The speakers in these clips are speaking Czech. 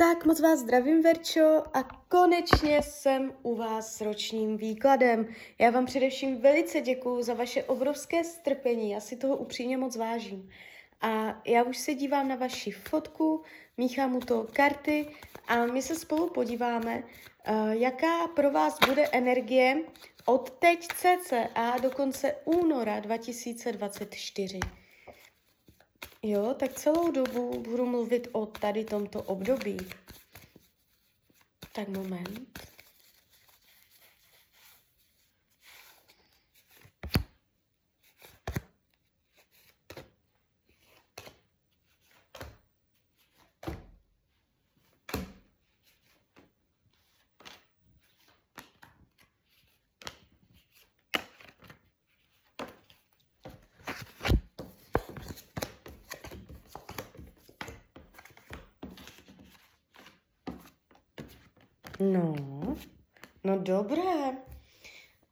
Tak moc vás zdravím, Verčo, a konečně jsem u vás s ročním výkladem. Já vám především velice děkuju za vaše obrovské strpení, já si toho upřímně moc vážím. A já už se dívám na vaši fotku, míchám u toho karty a my se spolu podíváme, uh, jaká pro vás bude energie od teď cca do konce února 2024. Jo, tak celou dobu budu mluvit o tady tomto období. Tak moment. No, no dobré.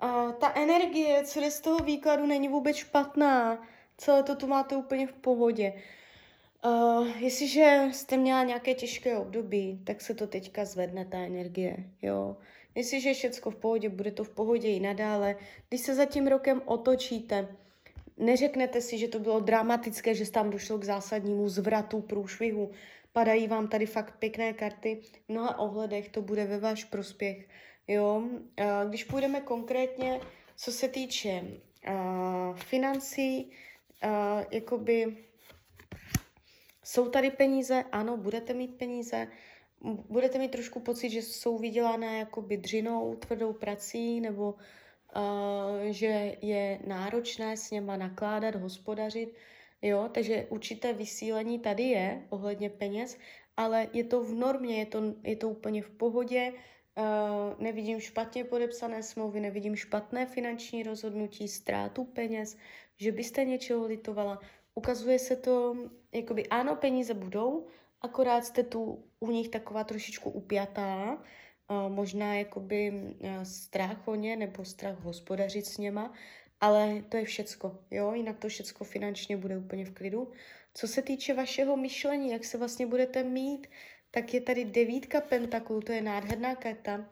A ta energie, co jde z toho výkladu, není vůbec špatná. Celé to tu máte úplně v pohodě. Uh, jestliže jste měla nějaké těžké období, tak se to teďka zvedne, ta energie, jo. Jestliže je všecko v pohodě, bude to v pohodě i nadále. Když se za tím rokem otočíte, neřeknete si, že to bylo dramatické, že tam došlo k zásadnímu zvratu, průšvihu. Padají vám tady fakt pěkné karty. V mnoha ohledech to bude ve váš prospěch. Jo? Když půjdeme konkrétně, co se týče uh, financí, uh, jakoby jsou tady peníze, ano, budete mít peníze, budete mít trošku pocit, že jsou vydělané jakoby dřinou, tvrdou prací, nebo uh, že je náročné s něma nakládat, hospodařit, Jo, takže určité vysílení tady je ohledně peněz, ale je to v normě, je to, je to úplně v pohodě, uh, nevidím špatně podepsané smlouvy, nevidím špatné finanční rozhodnutí, ztrátu peněz, že byste něčeho litovala. Ukazuje se to, jakoby ano, peníze budou, akorát jste tu u nich taková trošičku upjatá, uh, možná jakoby uh, strach o ně nebo strach hospodařit s něma, ale to je všecko, jo, jinak to všecko finančně bude úplně v klidu. Co se týče vašeho myšlení, jak se vlastně budete mít, tak je tady devítka pentaklů, to je nádherná karta.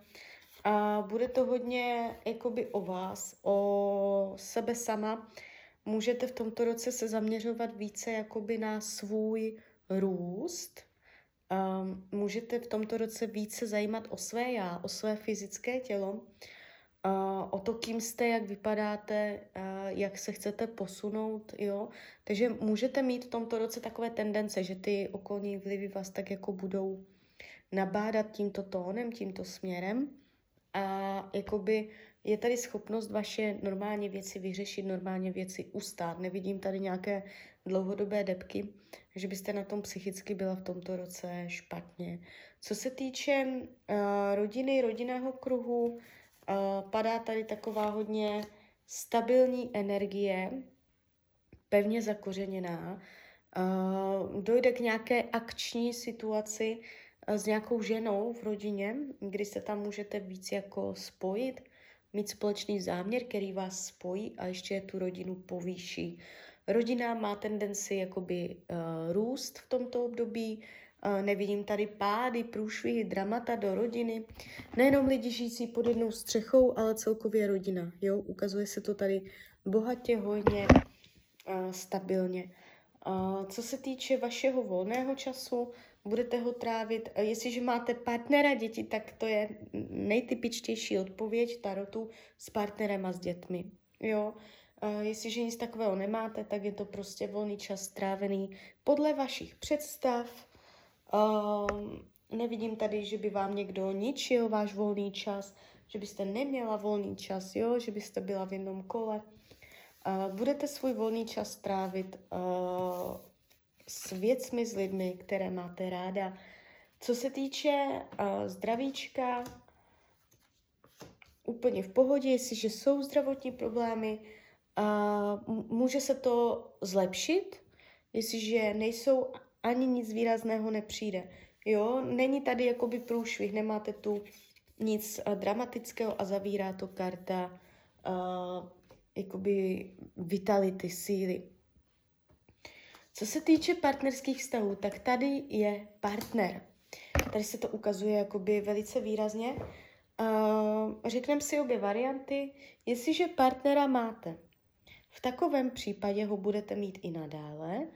A bude to hodně jakoby o vás, o sebe sama. Můžete v tomto roce se zaměřovat více jakoby na svůj růst. Um, můžete v tomto roce více zajímat o své já, o své fyzické tělo o to, kým jste, jak vypadáte, jak se chcete posunout, jo. Takže můžete mít v tomto roce takové tendence, že ty okolní vlivy vás tak jako budou nabádat tímto tónem, tímto směrem a jakoby je tady schopnost vaše normálně věci vyřešit, normálně věci ustát. Nevidím tady nějaké dlouhodobé depky, že byste na tom psychicky byla v tomto roce špatně. Co se týče uh, rodiny, rodinného kruhu, Uh, padá tady taková hodně stabilní energie, pevně zakořeněná. Dojde k nějaké akční situaci uh, s nějakou ženou v rodině, kdy se tam můžete víc jako spojit, mít společný záměr, který vás spojí a ještě tu rodinu povýší. Rodina má tendenci jakoby uh, růst v tomto období, nevidím tady pády, průšvihy, dramata do rodiny. Nejenom lidi žijící pod jednou střechou, ale celkově rodina. Jo? Ukazuje se to tady bohatě, hojně, stabilně. Co se týče vašeho volného času, budete ho trávit, jestliže máte partnera děti, tak to je nejtypičtější odpověď tarotu s partnerem a s dětmi. Jo? Jestliže nic takového nemáte, tak je to prostě volný čas strávený podle vašich představ, Uh, nevidím tady, že by vám někdo ničil váš volný čas, že byste neměla volný čas, jo? že byste byla v jednom kole. Uh, budete svůj volný čas trávit uh, s věcmi, s lidmi, které máte ráda. Co se týče uh, zdravíčka, úplně v pohodě, jestliže jsou zdravotní problémy, uh, může se to zlepšit, jestliže nejsou ani nic výrazného nepřijde. Jo, není tady jakoby průšvih, nemáte tu nic uh, dramatického a zavírá to karta uh, jakoby vitality, síly. Co se týče partnerských vztahů, tak tady je partner. Tady se to ukazuje jakoby velice výrazně. Uh, řekneme si obě varianty. Jestliže partnera máte, v takovém případě ho budete mít i nadále.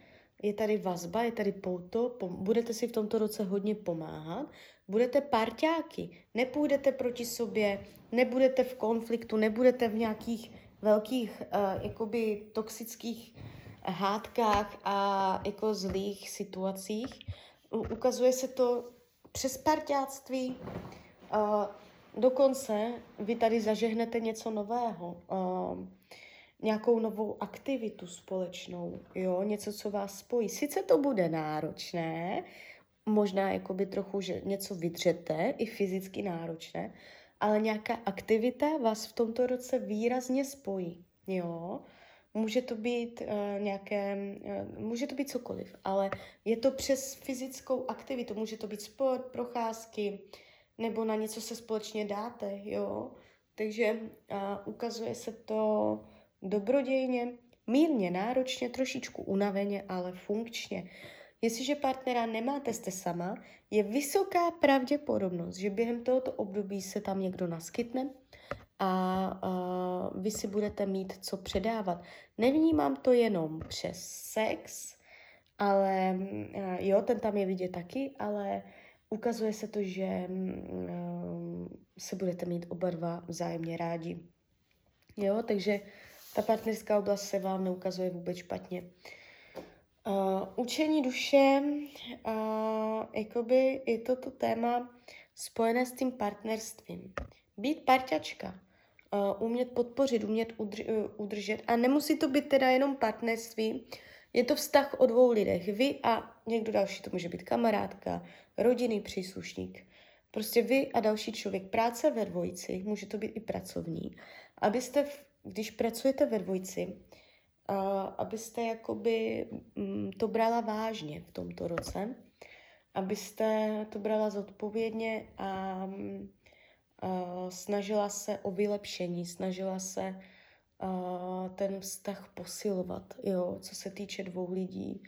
Je tady vazba, je tady pouto, budete si v tomto roce hodně pomáhat, budete parťáky, nepůjdete proti sobě, nebudete v konfliktu, nebudete v nějakých velkých uh, jakoby toxických hádkách a jako zlých situacích. Ukazuje se to přes parťáctví. Uh, dokonce vy tady zažehnete něco nového. Uh, nějakou novou aktivitu společnou, jo, něco, co vás spojí. Sice to bude náročné, možná jakoby trochu, že něco vydřete, i fyzicky náročné, ale nějaká aktivita vás v tomto roce výrazně spojí, jo. Může to být uh, nějaké, uh, může to být cokoliv, ale je to přes fyzickou aktivitu, může to být sport, procházky, nebo na něco se společně dáte, jo. Takže uh, ukazuje se to dobrodějně, mírně náročně, trošičku unaveně, ale funkčně. Jestliže partnera nemáte, jste sama, je vysoká pravděpodobnost, že během tohoto období se tam někdo naskytne a, a vy si budete mít co předávat. Nevnímám to jenom přes sex, ale jo, ten tam je vidět taky, ale ukazuje se to, že se budete mít oba dva vzájemně rádi. Jo, takže ta partnerská oblast se vám neukazuje vůbec špatně. Uh, učení duše, uh, jakoby je toto téma spojené s tím partnerstvím. Být parťačka, uh, umět podpořit, umět udr- uh, udržet a nemusí to být teda jenom partnerství, je to vztah o dvou lidech. Vy a někdo další, to může být kamarádka, rodinný příslušník. Prostě vy a další člověk. Práce ve dvojici, může to být i pracovní, abyste v když pracujete ve dvojci, uh, abyste jakoby um, to brala vážně v tomto roce, abyste to brala zodpovědně a snažila se o vylepšení, snažila se ten vztah posilovat, jo, co se týče dvou lidí.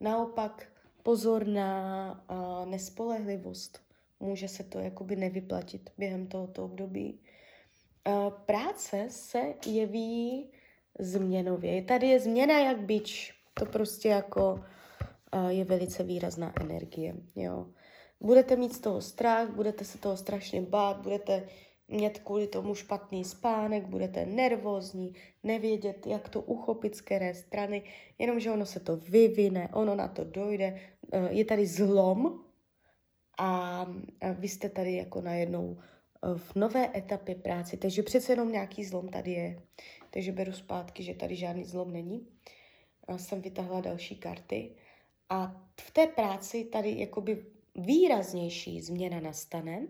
Naopak pozor na nespolehlivost. Může se to jakoby nevyplatit během tohoto období. Eh, práce se jeví změnově. Tady je změna jak bič. To prostě jako uh, je velice výrazná energie. Jo. Budete mít z toho strach, budete se toho strašně bát, budete mít kvůli tomu špatný spánek, budete nervózní, nevědět, jak to uchopit z které strany, jenomže ono se to vyvine, ono na to dojde, uh, je tady zlom a vy jste tady jako najednou v nové etapě práce, takže přece jenom nějaký zlom tady je. Takže beru zpátky, že tady žádný zlom není. A jsem vytahla další karty. A v té práci tady jakoby výraznější změna nastane.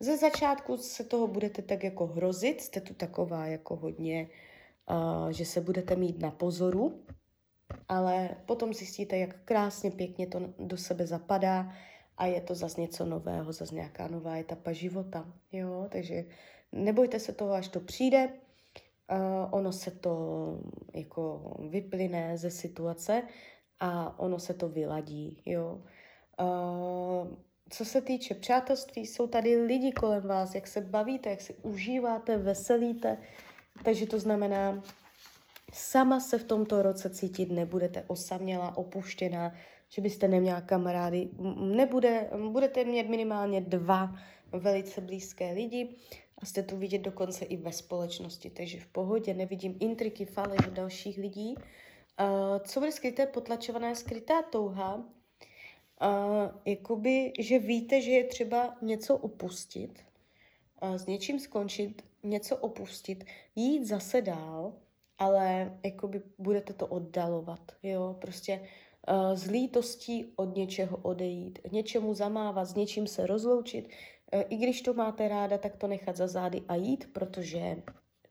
Ze začátku se toho budete tak jako hrozit, jste tu taková jako hodně, uh, že se budete mít na pozoru, ale potom zjistíte, jak krásně, pěkně to do sebe zapadá, a je to zase něco nového, zase nějaká nová etapa života. Jo? Takže nebojte se toho, až to přijde. Uh, ono se to jako vyplyne ze situace a ono se to vyladí. Jo? Uh, co se týče přátelství, jsou tady lidi kolem vás, jak se bavíte, jak si užíváte, veselíte. Takže to znamená, sama se v tomto roce cítit nebudete osamělá, opuštěná, že byste neměla kamarády. Nebude, budete mít minimálně dva velice blízké lidi a jste tu vidět dokonce i ve společnosti, takže v pohodě nevidím intriky, falež dalších lidí. Uh, co bude skryté, potlačovaná, skrytá touha, uh, jakoby, že víte, že je třeba něco opustit, uh, s něčím skončit, něco opustit, jít zase dál, ale jakoby budete to oddalovat, jo, prostě uh, z lítostí od něčeho odejít, něčemu zamávat, s něčím se rozloučit. Uh, I když to máte ráda, tak to nechat za zády a jít, protože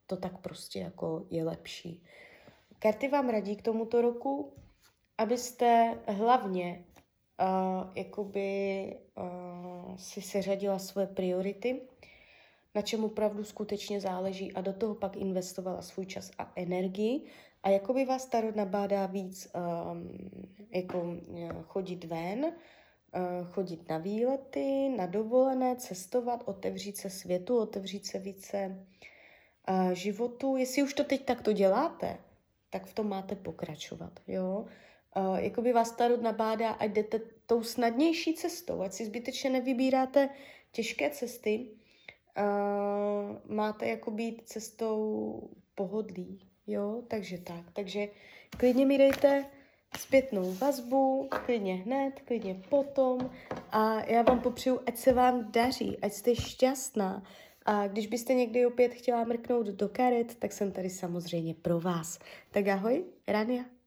to tak prostě jako je lepší. Karty vám radí k tomuto roku, abyste hlavně uh, jakoby uh, si seřadila svoje priority, na čem opravdu skutečně záleží a do toho pak investovala svůj čas a energii a jakoby vás tarot nabádá víc um, jako chodit ven, chodit na výlety, na dovolené, cestovat, otevřít se světu, otevřít se více uh, životu. Jestli už to teď takto děláte, tak v tom máte pokračovat, jo. Uh, jakoby vás Tarot nabádá, ať jdete tou snadnější cestou, ať si zbytečně nevybíráte těžké cesty, uh, máte jako být cestou pohodlí, jo, takže tak, takže klidně mi dejte zpětnou vazbu, klidně hned, klidně potom a já vám popřeju, ať se vám daří, ať jste šťastná a když byste někdy opět chtěla mrknout do karet, tak jsem tady samozřejmě pro vás. Tak ahoj, Rania.